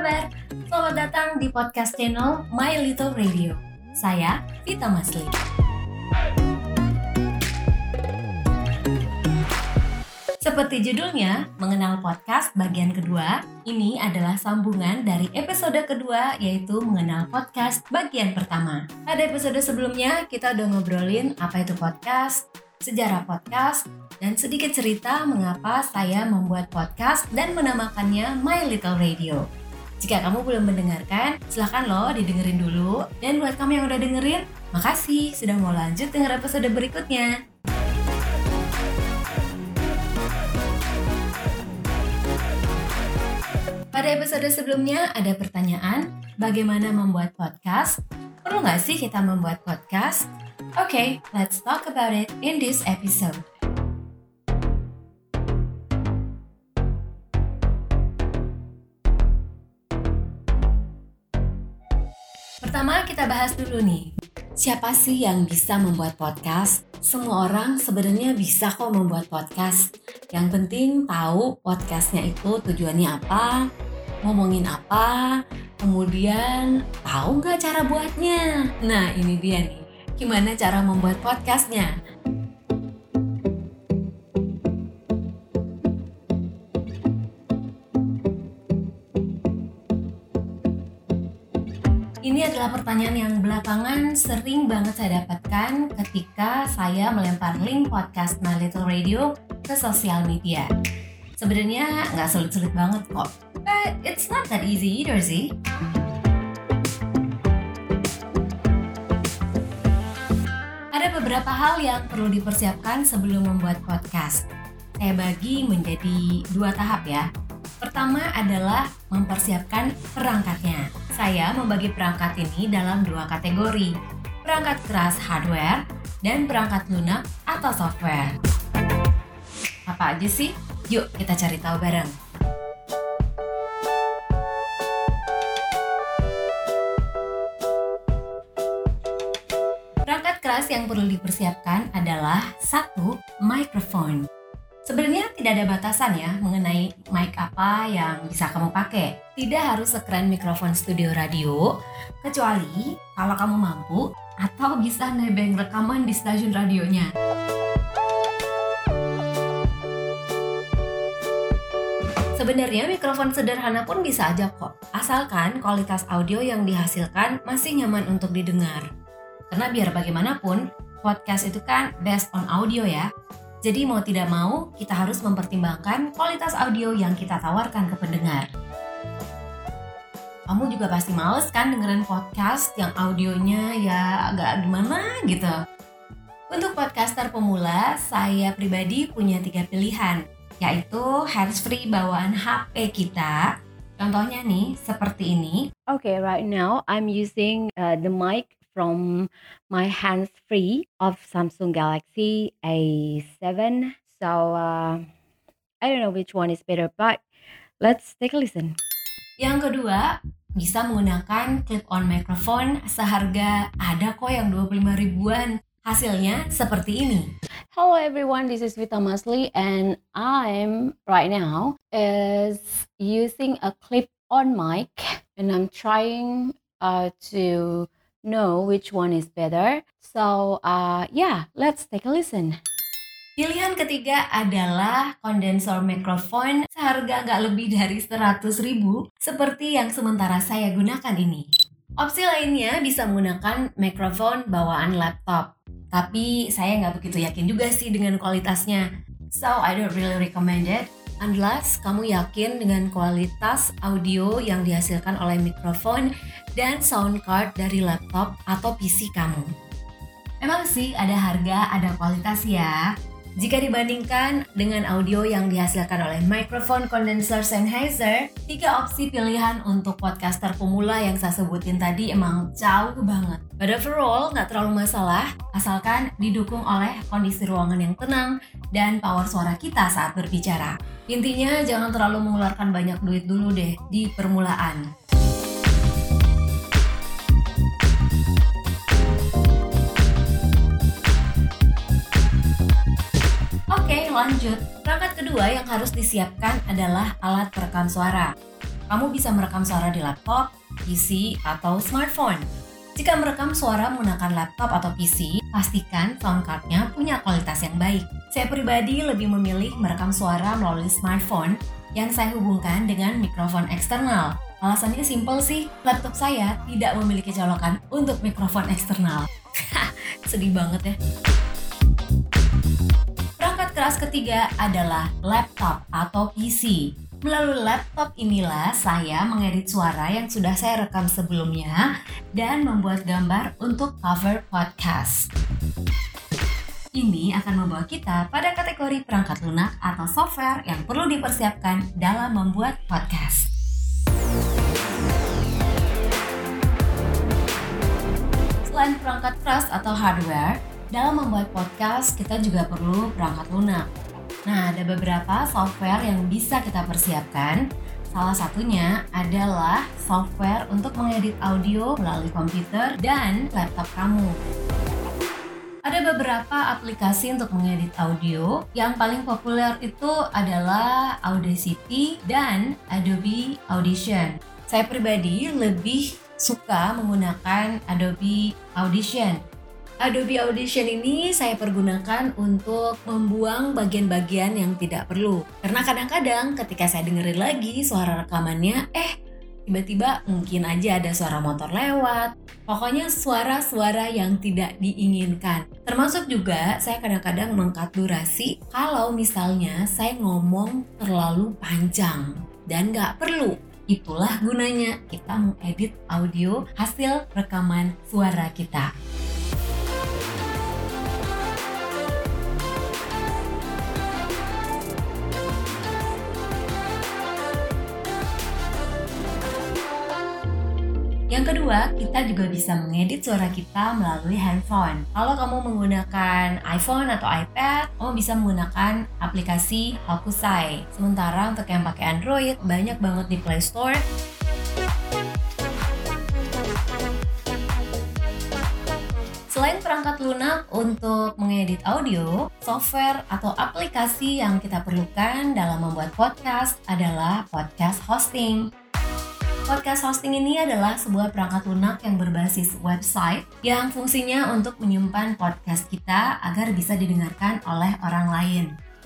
kabar? Selamat datang di podcast channel My Little Radio. Saya Vita Masli. Seperti judulnya, mengenal podcast bagian kedua, ini adalah sambungan dari episode kedua yaitu mengenal podcast bagian pertama. Pada episode sebelumnya, kita udah ngobrolin apa itu podcast, sejarah podcast, dan sedikit cerita mengapa saya membuat podcast dan menamakannya My Little Radio. Jika kamu belum mendengarkan, silahkan loh didengerin dulu. Dan buat kamu yang udah dengerin, makasih sudah mau lanjut denger episode berikutnya. Pada episode sebelumnya ada pertanyaan, bagaimana membuat podcast? Perlu nggak sih kita membuat podcast? Oke, okay, let's talk about it in this episode. Pertama kita bahas dulu nih, siapa sih yang bisa membuat podcast? Semua orang sebenarnya bisa kok membuat podcast. Yang penting tahu podcastnya itu tujuannya apa, ngomongin apa, kemudian tahu nggak cara buatnya. Nah ini dia nih, gimana cara membuat podcastnya? Adalah pertanyaan yang belakangan sering banget saya dapatkan ketika saya melempar link podcast My Little Radio ke sosial media. Sebenarnya nggak sulit-sulit banget kok, but it's not that easy either sih. Ada beberapa hal yang perlu dipersiapkan sebelum membuat podcast. Saya bagi menjadi dua tahap ya. Pertama adalah mempersiapkan perangkatnya. Saya membagi perangkat ini dalam dua kategori, perangkat keras hardware dan perangkat lunak atau software. Apa aja sih? Yuk kita cari tahu bareng. Perangkat keras yang perlu dipersiapkan adalah satu microphone. Sebenarnya tidak ada batasan ya mengenai mic apa yang bisa kamu pakai. Tidak harus sekeren mikrofon studio radio, kecuali kalau kamu mampu atau bisa nebeng rekaman di stasiun radionya. Sebenarnya mikrofon sederhana pun bisa aja kok, asalkan kualitas audio yang dihasilkan masih nyaman untuk didengar. Karena biar bagaimanapun, podcast itu kan based on audio ya, jadi mau tidak mau, kita harus mempertimbangkan kualitas audio yang kita tawarkan ke pendengar. Kamu juga pasti males kan dengerin podcast yang audionya ya agak gimana gitu. Untuk podcaster pemula, saya pribadi punya tiga pilihan, yaitu handsfree bawaan HP kita. Contohnya nih, seperti ini. Okay, right now I'm using uh, the mic from my hands free of Samsung Galaxy A7. So uh, I don't know which one is better, but let's take a listen. Yang kedua, bisa menggunakan clip-on microphone seharga ada kok yang 25 ribuan. Hasilnya seperti ini. Hello everyone, this is Vita Masli and I'm right now is using a clip-on mic and I'm trying uh, to know which one is better. So, uh, yeah, let's take a listen. Pilihan ketiga adalah kondensor mikrofon seharga nggak lebih dari 100 ribu seperti yang sementara saya gunakan ini. Opsi lainnya bisa menggunakan mikrofon bawaan laptop. Tapi saya nggak begitu yakin juga sih dengan kualitasnya. So I don't really recommend it unless kamu yakin dengan kualitas audio yang dihasilkan oleh mikrofon dan sound card dari laptop atau PC kamu. Memang sih ada harga, ada kualitas ya. Jika dibandingkan dengan audio yang dihasilkan oleh microphone condenser Sennheiser, tiga opsi pilihan untuk podcaster pemula yang saya sebutin tadi emang jauh banget. But overall, nggak terlalu masalah, asalkan didukung oleh kondisi ruangan yang tenang dan power suara kita saat berbicara. Intinya jangan terlalu mengeluarkan banyak duit dulu deh di permulaan. Oke, lanjut. Perangkat kedua yang harus disiapkan adalah alat perekam suara. Kamu bisa merekam suara di laptop, PC, atau smartphone. Jika merekam suara menggunakan laptop atau PC, pastikan sound cardnya punya kualitas yang baik. Saya pribadi lebih memilih merekam suara melalui smartphone yang saya hubungkan dengan mikrofon eksternal. Alasannya simpel sih, laptop saya tidak memiliki colokan untuk mikrofon eksternal. Sedih banget ya. Perangkat keras ketiga adalah laptop atau PC. Melalui laptop inilah saya mengedit suara yang sudah saya rekam sebelumnya dan membuat gambar untuk cover podcast. Ini akan membawa kita pada kategori perangkat lunak atau software yang perlu dipersiapkan dalam membuat podcast. Selain perangkat keras atau hardware, dalam membuat podcast kita juga perlu perangkat lunak. Nah, ada beberapa software yang bisa kita persiapkan. Salah satunya adalah software untuk mengedit audio melalui komputer dan laptop kamu. Ada beberapa aplikasi untuk mengedit audio. Yang paling populer itu adalah Audacity dan Adobe Audition. Saya pribadi lebih suka menggunakan Adobe Audition Adobe Audition ini saya pergunakan untuk membuang bagian-bagian yang tidak perlu. Karena kadang-kadang ketika saya dengerin lagi suara rekamannya, eh tiba-tiba mungkin aja ada suara motor lewat. Pokoknya suara-suara yang tidak diinginkan. Termasuk juga saya kadang-kadang mengkat durasi kalau misalnya saya ngomong terlalu panjang dan nggak perlu. Itulah gunanya kita mengedit audio hasil rekaman suara kita. Yang kedua, kita juga bisa mengedit suara kita melalui handphone. Kalau kamu menggunakan iPhone atau iPad, kamu bisa menggunakan aplikasi Hokusai. Sementara untuk yang pakai Android, banyak banget di Play Store. Selain perangkat lunak untuk mengedit audio, software atau aplikasi yang kita perlukan dalam membuat podcast adalah podcast hosting. Podcast hosting ini adalah sebuah perangkat lunak yang berbasis website yang fungsinya untuk menyimpan podcast kita agar bisa didengarkan oleh orang lain.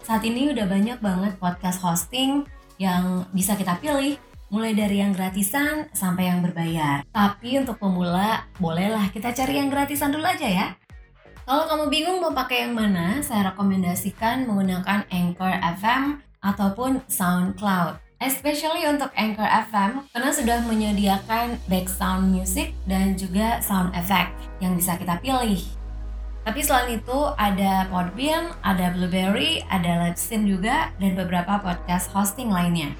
Saat ini udah banyak banget podcast hosting yang bisa kita pilih, mulai dari yang gratisan sampai yang berbayar. Tapi untuk pemula, bolehlah kita cari yang gratisan dulu aja ya. Kalau kamu bingung mau pakai yang mana, saya rekomendasikan menggunakan Anchor FM ataupun SoundCloud especially untuk Anchor FM karena sudah menyediakan background music dan juga sound effect yang bisa kita pilih. Tapi selain itu ada Podbean, ada Blueberry, ada Libsyn juga dan beberapa podcast hosting lainnya.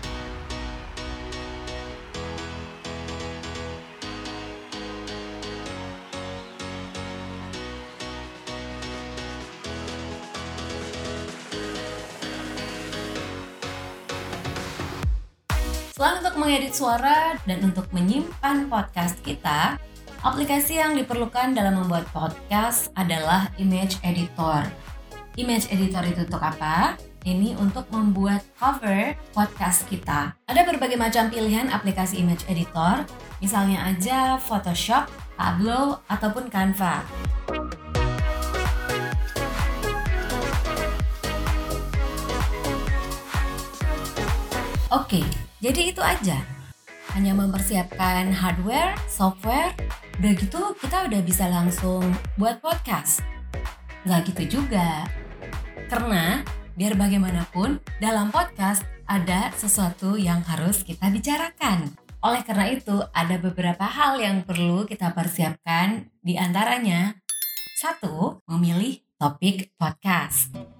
Selain untuk mengedit suara dan untuk menyimpan podcast kita, aplikasi yang diperlukan dalam membuat podcast adalah image editor. Image editor itu untuk apa? Ini untuk membuat cover podcast kita. Ada berbagai macam pilihan aplikasi image editor, misalnya aja Photoshop, Tableau, ataupun Canva. Oke, jadi itu aja. Hanya mempersiapkan hardware, software, udah gitu kita udah bisa langsung buat podcast. Nggak gitu juga. Karena biar bagaimanapun dalam podcast ada sesuatu yang harus kita bicarakan. Oleh karena itu, ada beberapa hal yang perlu kita persiapkan di antaranya satu, memilih topik podcast.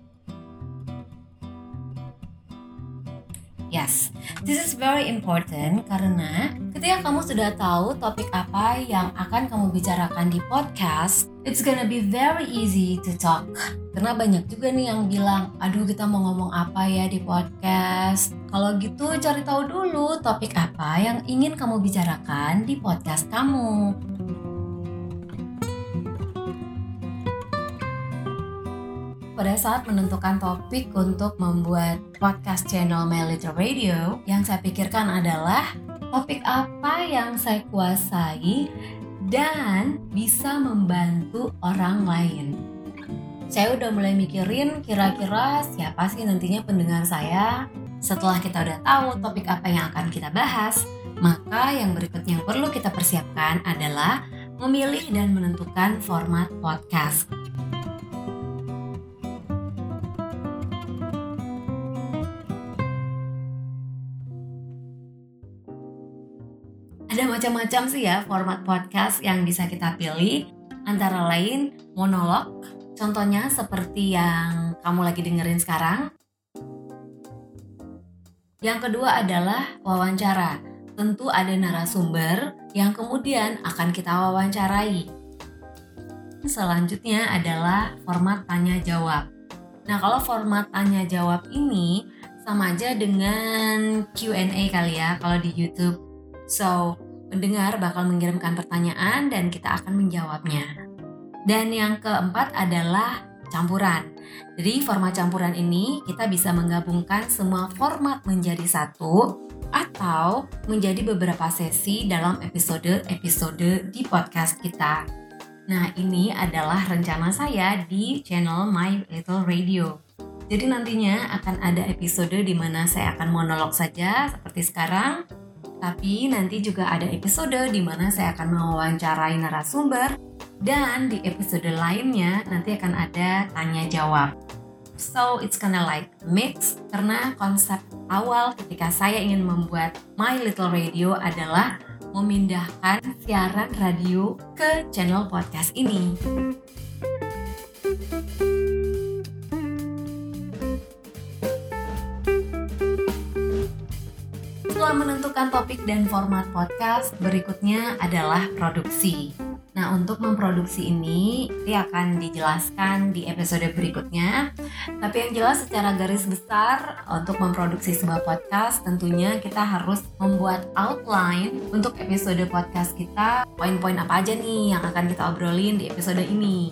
Yes, this is very important karena ketika kamu sudah tahu topik apa yang akan kamu bicarakan di podcast, it's gonna be very easy to talk. Karena banyak juga nih yang bilang, aduh kita mau ngomong apa ya di podcast. Kalau gitu cari tahu dulu topik apa yang ingin kamu bicarakan di podcast kamu. Pada saat menentukan topik untuk membuat podcast channel My Little Radio, yang saya pikirkan adalah topik apa yang saya kuasai dan bisa membantu orang lain. Saya udah mulai mikirin kira-kira siapa sih nantinya pendengar saya. Setelah kita udah tahu topik apa yang akan kita bahas, maka yang berikutnya yang perlu kita persiapkan adalah memilih dan menentukan format podcast. Macam-macam sih ya format podcast yang bisa kita pilih, antara lain monolog, contohnya seperti yang kamu lagi dengerin sekarang. Yang kedua adalah wawancara. Tentu ada narasumber yang kemudian akan kita wawancarai. Selanjutnya adalah format tanya jawab. Nah, kalau format tanya jawab ini sama aja dengan Q&A kali ya kalau di YouTube. So, pendengar bakal mengirimkan pertanyaan dan kita akan menjawabnya. Dan yang keempat adalah campuran. Jadi format campuran ini kita bisa menggabungkan semua format menjadi satu atau menjadi beberapa sesi dalam episode-episode di podcast kita. Nah, ini adalah rencana saya di channel My Little Radio. Jadi nantinya akan ada episode di mana saya akan monolog saja seperti sekarang tapi nanti juga ada episode di mana saya akan mewawancarai narasumber dan di episode lainnya nanti akan ada tanya jawab. So it's kinda like mix karena konsep awal ketika saya ingin membuat My Little Radio adalah memindahkan siaran radio ke channel podcast ini. Setelah menentukan topik dan format podcast, berikutnya adalah produksi. Nah, untuk memproduksi ini nanti akan dijelaskan di episode berikutnya. Tapi yang jelas secara garis besar untuk memproduksi sebuah podcast tentunya kita harus membuat outline untuk episode podcast kita. Poin-poin apa aja nih yang akan kita obrolin di episode ini.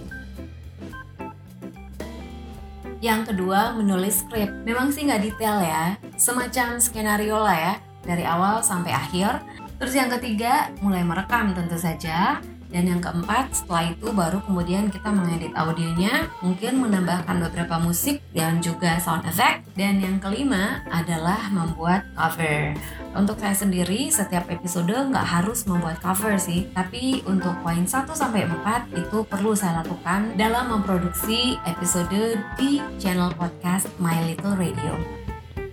Yang kedua, menulis skrip. Memang sih nggak detail ya, semacam skenario lah ya dari awal sampai akhir. Terus yang ketiga, mulai merekam tentu saja. Dan yang keempat, setelah itu baru kemudian kita mengedit audionya, mungkin menambahkan beberapa musik dan juga sound effect. Dan yang kelima adalah membuat cover. Untuk saya sendiri, setiap episode nggak harus membuat cover sih, tapi untuk poin 1 sampai 4 itu perlu saya lakukan dalam memproduksi episode di channel podcast My Little Radio.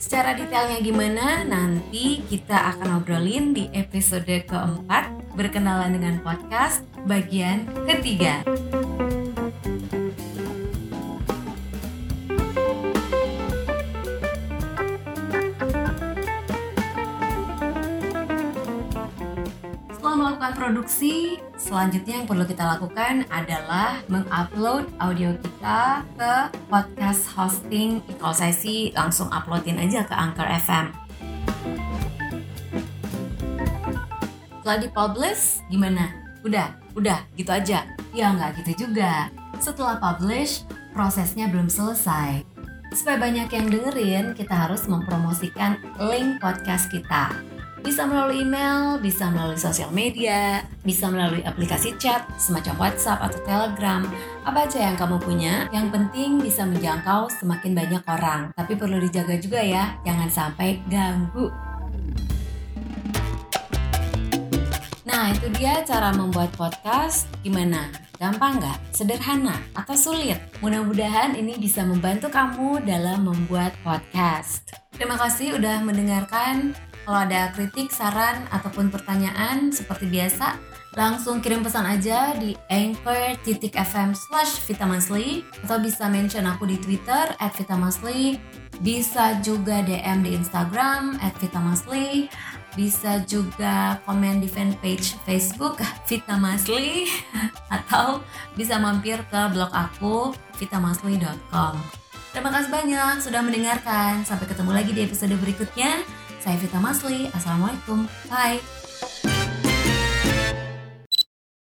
Secara detailnya gimana nanti kita akan obrolin di episode keempat berkenalan dengan podcast bagian ketiga. Setelah melakukan produksi, selanjutnya yang perlu kita lakukan adalah mengupload audio kita ke podcast hosting. Kalau saya sih langsung uploadin aja ke Anchor FM. Setelah dipublish, gimana? Udah, udah, gitu aja. Ya nggak gitu juga. Setelah publish, prosesnya belum selesai. Supaya banyak yang dengerin, kita harus mempromosikan link podcast kita. Bisa melalui email, bisa melalui sosial media, bisa melalui aplikasi chat semacam WhatsApp atau Telegram. Apa aja yang kamu punya, yang penting bisa menjangkau semakin banyak orang. Tapi perlu dijaga juga ya, jangan sampai ganggu. Nah, itu dia cara membuat podcast. Gimana? Gampang nggak? Sederhana? Atau sulit? Mudah-mudahan ini bisa membantu kamu dalam membuat podcast. Terima kasih udah mendengarkan. Kalau ada kritik, saran, ataupun pertanyaan seperti biasa, langsung kirim pesan aja di anchor.fm slash vitamasli atau bisa mention aku di Twitter at vitamasli bisa juga DM di Instagram at vitamasli bisa juga komen di fanpage Facebook Vita Masli atau bisa mampir ke blog aku vitamasli.com. Terima kasih banyak sudah mendengarkan. Sampai ketemu lagi di episode berikutnya. Saya Vita Masli. Assalamualaikum. Bye.